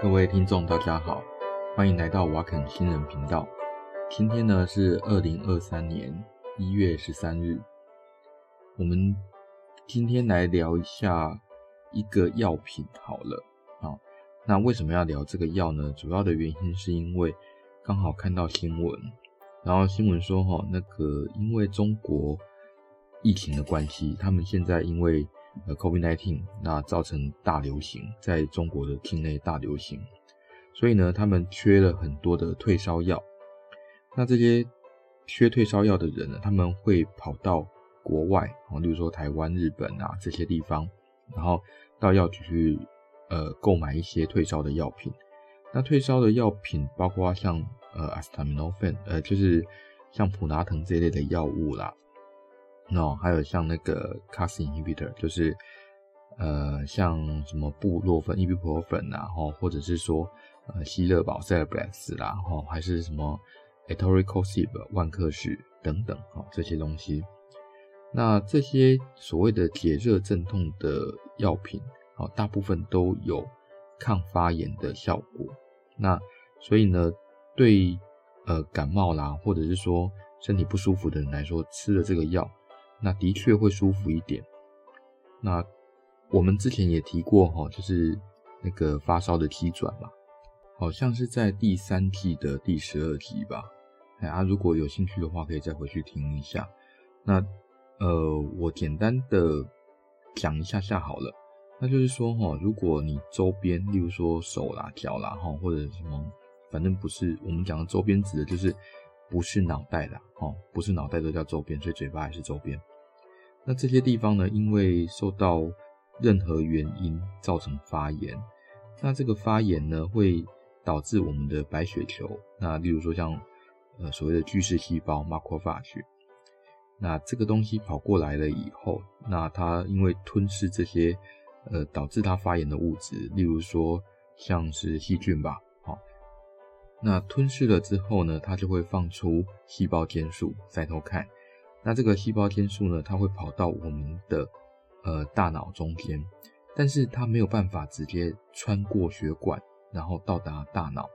各位听众，大家好，欢迎来到瓦肯新人频道。今天呢是二零二三年一月十三日，我们今天来聊一下一个药品好了啊。那为什么要聊这个药呢？主要的原因是因为刚好看到新闻，然后新闻说哈，那个因为中国疫情的关系，他们现在因为呃，COVID-19，那造成大流行，在中国的境内大流行，所以呢，他们缺了很多的退烧药。那这些缺退烧药的人呢，他们会跑到国外，啊，例如说台湾、日本啊这些地方，然后到药局去，呃，购买一些退烧的药品。那退烧的药品包括像呃，acetaminophen，呃，就是像普拿疼这一类的药物啦。那还有像那个 Cas inhibitor，就是呃像什么布洛芬、伊布洛芬啊，或者是说呃希乐宝、Celebrex 啦，吼，还是什么 e t o r i c o s i b、万克氏等等，哈，这些东西。那这些所谓的解热镇痛的药品，哦，大部分都有抗发炎的效果。那所以呢，对呃感冒啦，或者是说身体不舒服的人来说，吃了这个药。那的确会舒服一点。那我们之前也提过哈，就是那个发烧的机转嘛，好像是在第三季的第十二集吧。哎啊，如果有兴趣的话，可以再回去听一下。那呃，我简单的讲一下下好了。那就是说哈，如果你周边，例如说手啦、脚啦哈，或者什么，反正不是我们讲的周边指的就是。不是脑袋的哦，不是脑袋都叫周边，所以嘴巴还是周边。那这些地方呢，因为受到任何原因造成发炎，那这个发炎呢，会导致我们的白血球，那例如说像呃所谓的巨噬细胞 （macrophage），那这个东西跑过来了以后，那它因为吞噬这些呃导致它发炎的物质，例如说像是细菌吧。那吞噬了之后呢，它就会放出细胞间素 cytokine。那这个细胞间素呢，它会跑到我们的呃大脑中间，但是它没有办法直接穿过血管，然后到达大脑。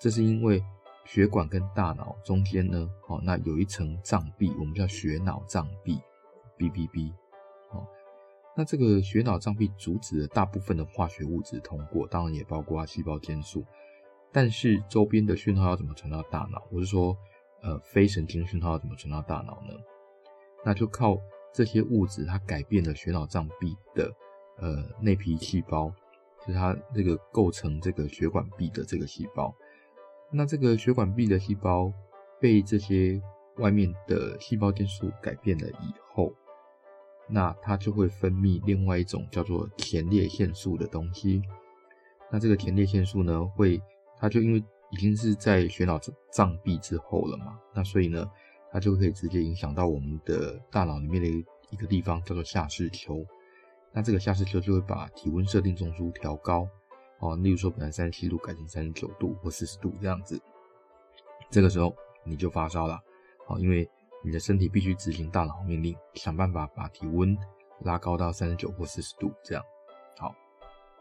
这是因为血管跟大脑中间呢，哦，那有一层障壁，我们叫血脑障壁 （BBB）。哦，那这个血脑障壁阻止了大部分的化学物质通过，当然也包括细胞间素。但是周边的讯号要怎么传到大脑？我是说，呃，非神经讯号要怎么传到大脑呢？那就靠这些物质，它改变了血脑障壁的呃内皮细胞，就是它这个构成这个血管壁的这个细胞。那这个血管壁的细胞被这些外面的细胞间素改变了以后，那它就会分泌另外一种叫做前列腺素的东西。那这个前列腺素呢，会它就因为已经是在血脑障壁之后了嘛，那所以呢，它就可以直接影响到我们的大脑里面的一个地方，叫做下视丘。那这个下视丘就会把体温设定中枢调高，哦，例如说本来三十七度改成三十九度或四十度这样子。这个时候你就发烧了，哦，因为你的身体必须执行大脑命令，想办法把体温拉高到三十九或四十度这样。好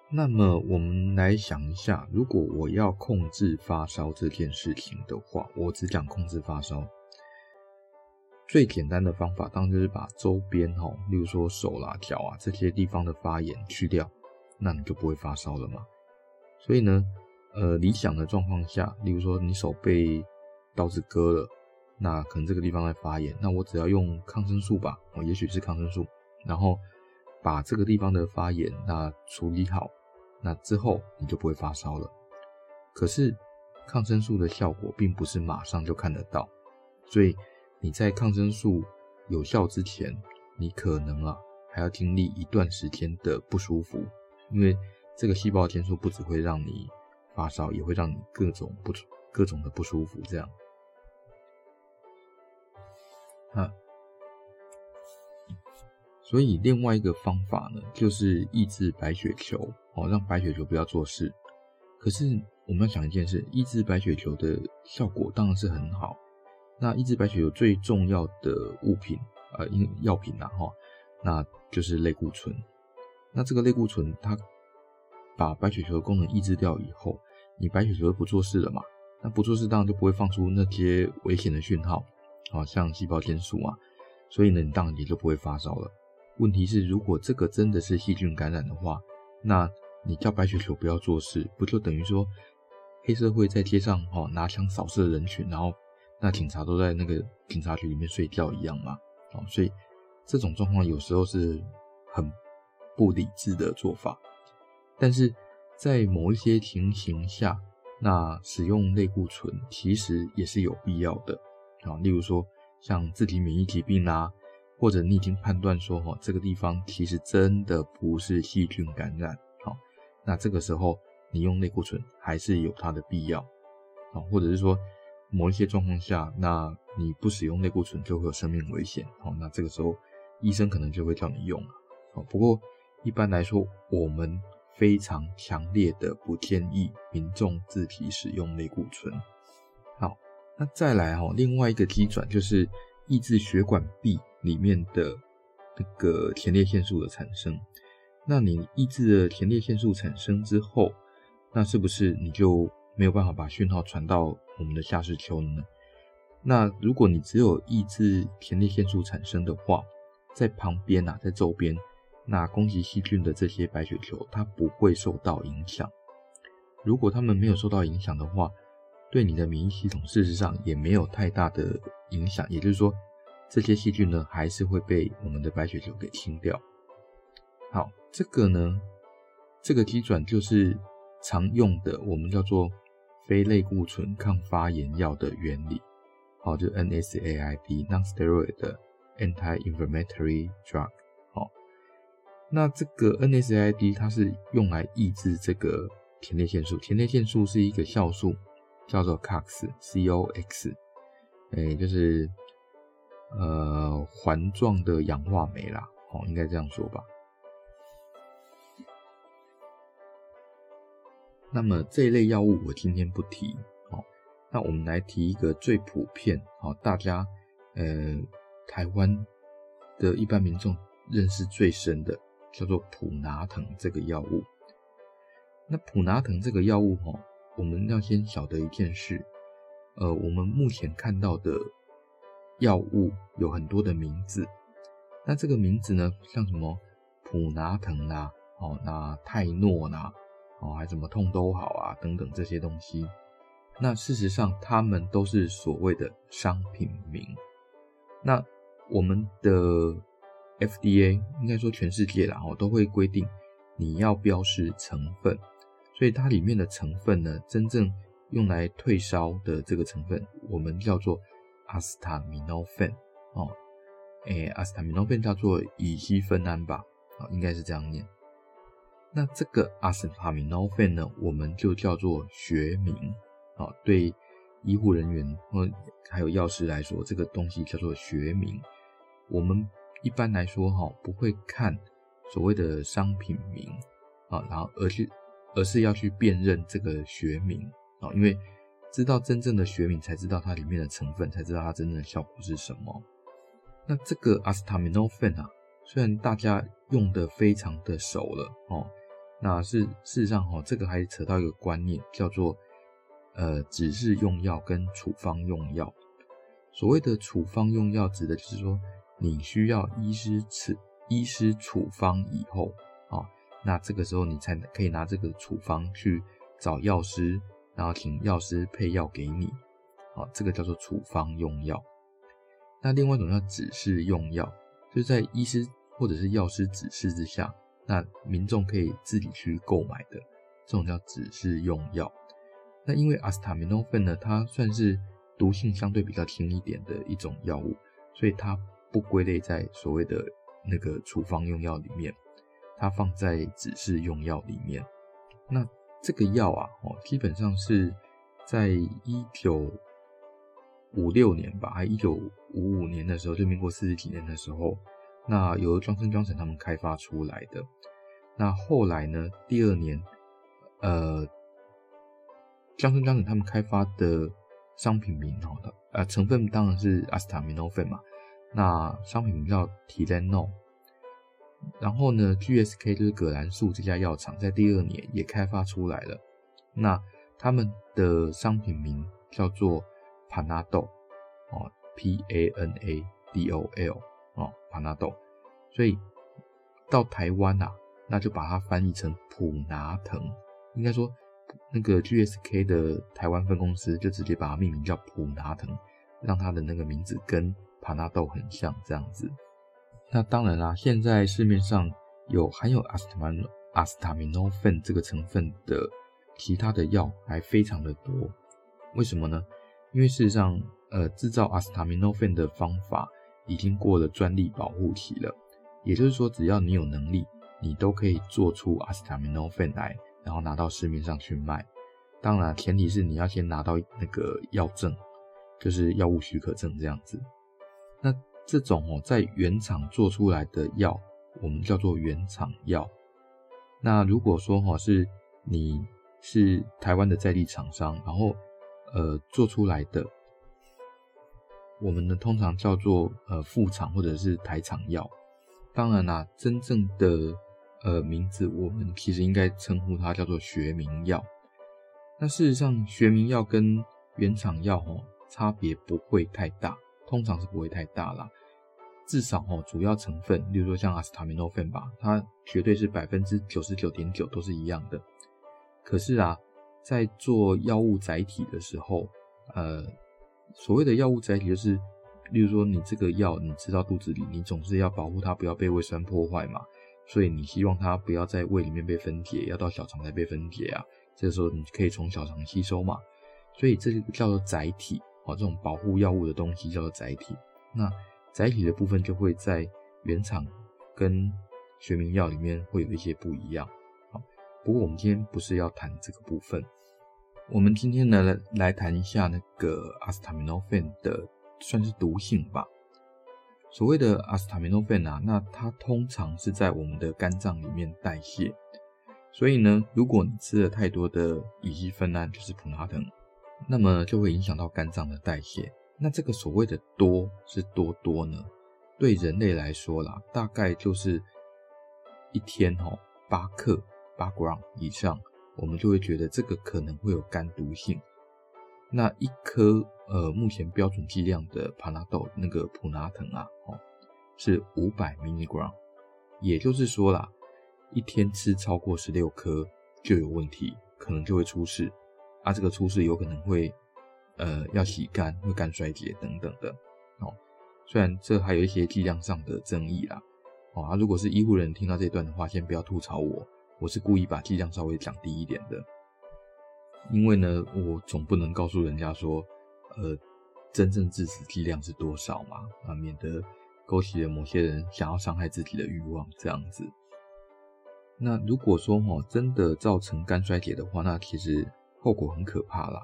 那么我们来想一下，如果我要控制发烧这件事情的话，我只讲控制发烧。最简单的方法当然就是把周边哈，例如说手啦、脚啊这些地方的发炎去掉，那你就不会发烧了嘛。所以呢，呃，理想的状况下，例如说你手被刀子割了，那可能这个地方在发炎，那我只要用抗生素吧，哦，也许是抗生素，然后把这个地方的发炎那处理好。那之后你就不会发烧了。可是抗生素的效果并不是马上就看得到，所以你在抗生素有效之前，你可能啊还要经历一段时间的不舒服，因为这个细胞间素不只会让你发烧，也会让你各种不各种的不舒服。这样，啊。所以另外一个方法呢，就是抑制白血球，哦，让白血球不要做事。可是我们要想一件事，抑制白血球的效果当然是很好。那抑制白血球最重要的物品，呃，因药品呐，哈，那就是类固醇。那这个类固醇它把白血球的功能抑制掉以后，你白血球不做事了嘛，那不做事当然就不会放出那些危险的讯号，好像细胞间素啊，所以呢，你当然也就不会发烧了。问题是，如果这个真的是细菌感染的话，那你叫白血球不要做事，不就等于说黑社会在街上哦拿枪扫射人群，然后那警察都在那个警察局里面睡觉一样吗？哦，所以这种状况有时候是很不理智的做法。但是在某一些情形下，那使用类固醇其实也是有必要的啊。例如说像自体免疫疾病啊。或者你已经判断说，哈，这个地方其实真的不是细菌感染，好，那这个时候你用类固醇还是有它的必要，啊，或者是说某一些状况下，那你不使用类固醇就会有生命危险，好，那这个时候医生可能就会叫你用了，好，不过一般来说，我们非常强烈的不建议民众自体使用类固醇。好，那再来哈，另外一个机转就是抑制血管壁。里面的那个前列腺素的产生，那你抑制了前列腺素产生之后，那是不是你就没有办法把讯号传到我们的下视丘呢？那如果你只有抑制前列腺素产生的话，在旁边啊，在周边，那攻击细菌的这些白血球它不会受到影响。如果它们没有受到影响的话，对你的免疫系统事实上也没有太大的影响，也就是说。这些细菌呢，还是会被我们的白血球给清掉。好，这个呢，这个机转就是常用的，我们叫做非类固醇抗发炎药的原理。好，就 NSAID（Non-steroid Anti-Inflammatory Drug）。好，那这个 NSAID 它是用来抑制这个前列腺素，前列腺素是一个酵素，叫做 COX，C-O-X，哎，就是。呃，环状的氧化酶啦，哦，应该这样说吧。那么这一类药物我今天不提，哦，那我们来提一个最普遍，哦，大家呃台湾的一般民众认识最深的，叫做普拿疼这个药物。那普拿疼这个药物，哈，我们要先晓得一件事，呃，我们目前看到的。药物有很多的名字，那这个名字呢，像什么普拿疼啊，哦，那泰诺啦，哦，还什么痛都好啊，等等这些东西。那事实上，它们都是所谓的商品名。那我们的 FDA 应该说全世界啦，哦，都会规定你要标示成分，所以它里面的成分呢，真正用来退烧的这个成分，我们叫做。阿司塔米诺芬哦，诶，阿司塔米诺芬叫做乙醯酚胺吧，啊，应该是这样念。那这个阿司塔米诺芬呢，我们就叫做学名，啊，对医护人员或还有药师来说，这个东西叫做学名。我们一般来说哈，不会看所谓的商品名啊，然后而是而是要去辨认这个学名啊，因为。知道真正的学名，才知道它里面的成分，才知道它真正的效果是什么。那这个阿司塔米诺芬啊，虽然大家用的非常的熟了哦，那是事实上哈，这个还扯到一个观念，叫做呃指示用药跟处方用药。所谓的处方用药，指的就是说你需要医师处医师处方以后啊，那这个时候你才可以拿这个处方去找药师。然后请药师配药给你，好，这个叫做处方用药。那另外一种叫指示用药，就是在医师或者是药师指示之下，那民众可以自己去购买的，这种叫指示用药。那因为阿司塔米诺芬呢，它算是毒性相对比较轻一点的一种药物，所以它不归类在所谓的那个处方用药里面，它放在指示用药里面。那这个药啊，哦，基本上是在一九五六年吧，还一九五五年的时候，就民国四十几年的时候，那由庄森庄臣他们开发出来的。那后来呢，第二年，呃，庄森庄臣他们开发的商品名哈的，呃，成分当然是阿司塔米诺芬嘛。那商品名叫 t y l e n o。然后呢，GSK 就是葛兰素这家药厂在第二年也开发出来了。那他们的商品名叫做 Panadol 哦，P A N A D O L 哦，Panadol，所以到台湾啊，那就把它翻译成普拿藤。应该说，那个 GSK 的台湾分公司就直接把它命名叫普拿藤，让它的那个名字跟 Panadol 很像这样子。那当然啦，现在市面上有含有阿斯塔曼阿斯塔米诺芬这个成分的其他的药还非常的多。为什么呢？因为事实上，呃，制造阿斯塔米诺芬的方法已经过了专利保护期了。也就是说，只要你有能力，你都可以做出阿斯塔米诺芬来，然后拿到市面上去卖。当然，前提是你要先拿到那个药证，就是药物许可证这样子。那这种哦，在原厂做出来的药，我们叫做原厂药。那如果说哈是你是台湾的在地厂商，然后呃做出来的，我们呢通常叫做呃副厂或者是台厂药。当然啦，真正的呃名字，我们其实应该称呼它叫做学名药。那事实上，学名药跟原厂药哦差别不会太大。通常是不会太大啦，至少哦，主要成分，例如说像阿斯塔米诺芬吧，它绝对是百分之九十九点九都是一样的。可是啊，在做药物载体的时候，呃，所谓的药物载体就是，例如说你这个药你吃到肚子里，你总是要保护它不要被胃酸破坏嘛，所以你希望它不要在胃里面被分解，要到小肠才被分解啊。这个时候你可以从小肠吸收嘛，所以这个叫做载体。哦，这种保护药物的东西叫做载体。那载体的部分就会在原厂跟学名药里面会有一些不一样。好，不过我们今天不是要谈这个部分，我们今天呢来来谈一下那个阿斯塔米诺芬的算是毒性吧。所谓的阿斯塔米诺芬啊，那它通常是在我们的肝脏里面代谢，所以呢，如果你吃了太多的乙基酚胺，就是普拉疼。那么就会影响到肝脏的代谢。那这个所谓的多是多多呢？对人类来说啦，大概就是一天吼八克八 gram 以上，我们就会觉得这个可能会有肝毒性。那一颗呃目前标准剂量的帕纳豆那个普拿藤啊，哦是五百 milligram，也就是说啦，一天吃超过十六颗就有问题，可能就会出事。啊、这个出事有可能会，呃，要洗肝，会肝衰竭等等的。哦，虽然这还有一些剂量上的争议啦。哦，啊，如果是医护人听到这段的话，先不要吐槽我，我是故意把剂量稍微降低一点的。因为呢，我总不能告诉人家说，呃，真正致死剂量是多少嘛，啊，免得勾起了某些人想要伤害自己的欲望，这样子。那如果说哈、真的造成肝衰竭的话，那其实。后果很可怕啦，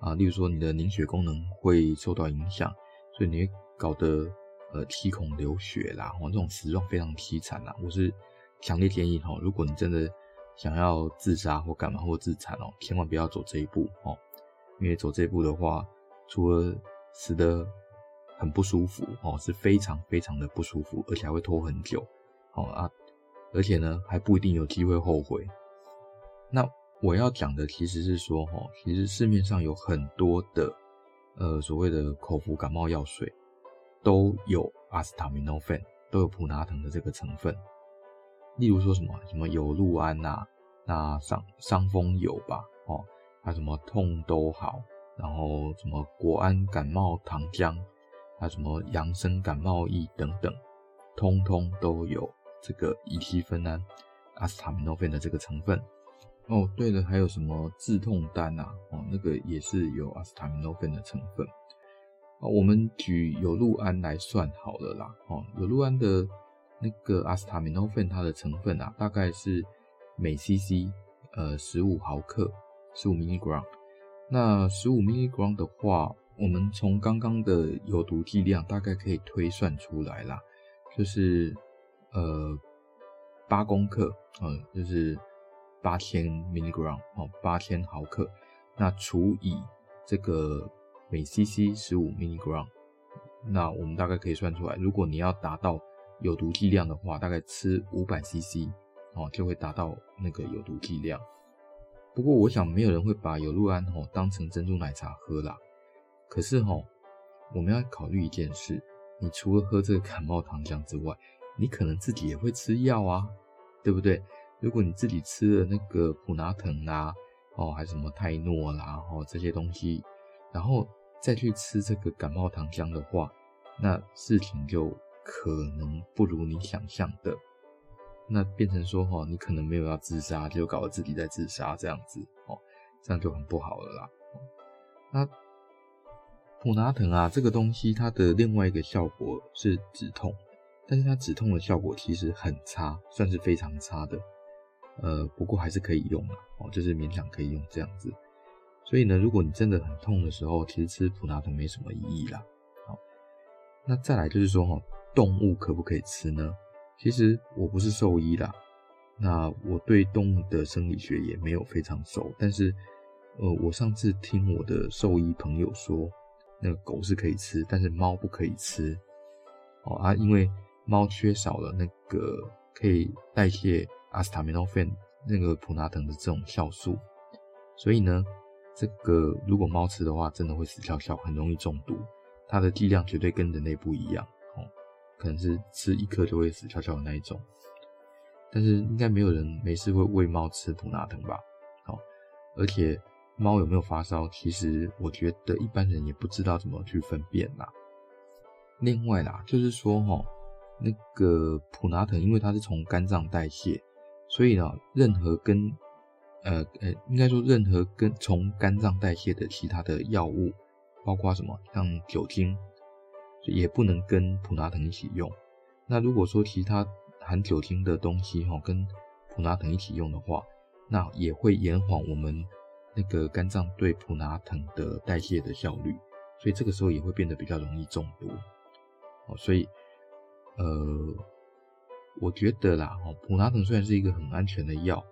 啊，例如说你的凝血功能会受到影响，所以你会搞得呃七孔流血啦，哦，这种死状非常凄惨啦。我是强烈建议哈，如果你真的想要自杀或干嘛或自残哦，千万不要走这一步哦，因为走这一步的话，除了死得很不舒服哦，是非常非常的不舒服，而且还会拖很久，哦啊，而且呢还不一定有机会后悔。那。我要讲的其实是说，哈，其实市面上有很多的，呃，所谓的口服感冒药水，都有阿斯塔米诺芬，都有普拿疼的这个成分。例如说什么什么有氯胺呐，那伤伤风油吧，哦，还有什么痛都好，然后什么国安感冒糖浆，还有什么养生感冒液等等，通通都有这个乙烯酚胺阿斯塔米诺芬的这个成分。哦，对了，还有什么止痛丹啊？哦，那个也是有阿斯塔米诺芬的成分。哦，我们举有氯胺来算好了啦。哦，有氯胺的那个阿斯塔米诺芬，它的成分啊，大概是每 CC 呃十五毫克，十五 milligram。那十五 milligram 的话，我们从刚刚的有毒剂量大概可以推算出来啦，就是呃八公克，嗯，就是。八千 milligram 哦，八千毫克，那除以这个每 cc 十五 milligram，那我们大概可以算出来，如果你要达到有毒剂量的话，大概吃五百 cc 哦，就会达到那个有毒剂量。不过我想没有人会把有氯胺吼当成珍珠奶茶喝啦。可是吼，我们要考虑一件事，你除了喝这个感冒糖浆之外，你可能自己也会吃药啊，对不对？如果你自己吃了那个普拿疼啦，哦，还是什么泰诺啦，哦这些东西，然后再去吃这个感冒糖浆的话，那事情就可能不如你想象的，那变成说哈，你可能没有要自杀，就搞得自己在自杀这样子，哦，这样就很不好了啦。那普拿疼啊，这个东西它的另外一个效果是止痛。但是它止痛的效果其实很差，算是非常差的。呃，不过还是可以用的哦，就是勉强可以用这样子。所以呢，如果你真的很痛的时候，其实吃普拿疼没什么意义啦。好，那再来就是说哈，动物可不可以吃呢？其实我不是兽医啦，那我对动物的生理学也没有非常熟。但是，呃，我上次听我的兽医朋友说，那个狗是可以吃，但是猫不可以吃。哦啊，因为。猫缺少了那个可以代谢阿司匹诺芬那个普拿疼的这种酵素，所以呢，这个如果猫吃的话，真的会死翘翘，很容易中毒。它的剂量绝对跟人类不一样哦，可能是吃一颗就会死翘翘的那一种。但是应该没有人没事会喂猫吃普拿疼吧？哦，而且猫有没有发烧，其实我觉得一般人也不知道怎么去分辨啦。另外啦，就是说哈。那个普拿疼，因为它是从肝脏代谢，所以呢，任何跟呃呃，应该说任何跟从肝脏代谢的其他的药物，包括什么像酒精，也不能跟普拿疼一起用。那如果说其他含酒精的东西哈，跟普拿疼一起用的话，那也会延缓我们那个肝脏对普拿疼的代谢的效率，所以这个时候也会变得比较容易中毒。哦，所以。呃，我觉得啦，哦，普拿疼虽然是一个很安全的药，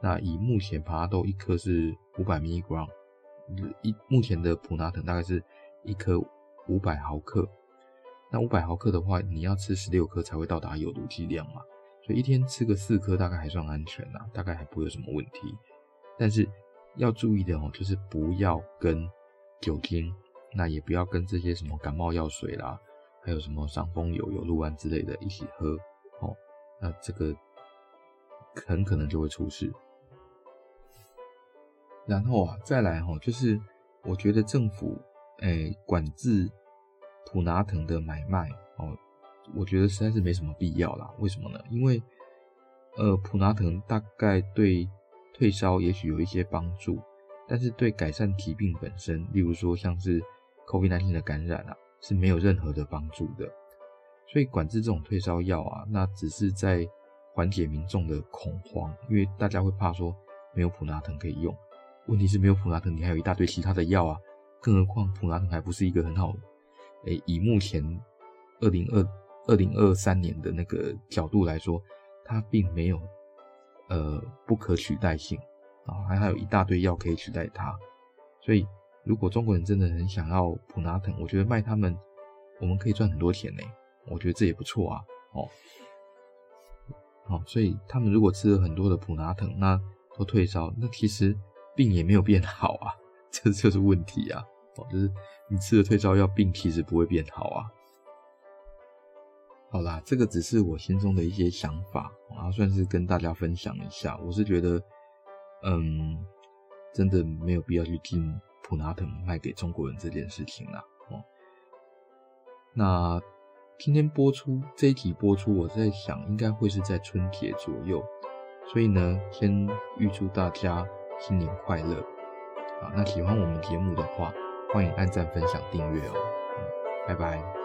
那以目前帕拉豆一颗是五百 milligram，一目前的普拿疼大概是一颗五百毫克，那五百毫克的话，你要吃十六颗才会到达有毒剂量嘛，所以一天吃个四颗大概还算安全啦，大概还不会有什么问题。但是要注意的哦，就是不要跟酒精，那也不要跟这些什么感冒药水啦。还有什么伤风油、有氯胺之类的一起喝，哦，那这个很可能就会出事。然后啊，再来哈，就是我觉得政府诶管制普拿疼的买卖哦，我觉得实在是没什么必要啦。为什么呢？因为呃，普拿疼大概对退烧也许有一些帮助，但是对改善疾病本身，例如说像是 COVID-19 的感染啊。是没有任何的帮助的，所以管制这种退烧药啊，那只是在缓解民众的恐慌，因为大家会怕说没有普拿疼可以用。问题是没有普拿疼，你还有一大堆其他的药啊，更何况普拿疼还不是一个很好，诶、以目前二零二二零二三年的那个角度来说，它并没有呃不可取代性啊，还还有一大堆药可以取代它，所以。如果中国人真的很想要普拿疼，我觉得卖他们，我们可以赚很多钱呢。我觉得这也不错啊。哦，好，所以他们如果吃了很多的普拿疼，那都退烧，那其实病也没有变好啊，这就是问题啊。哦，就是你吃了退烧药，病其实不会变好啊。好啦，这个只是我心中的一些想法，然后算是跟大家分享一下。我是觉得，嗯，真的没有必要去进。普拿疼卖给中国人这件事情啦，哦，那今天播出这一集播出，我在想应该会是在春节左右，所以呢，先预祝大家新年快乐啊！那喜欢我们节目的话，欢迎按赞、分享、订阅哦，拜拜。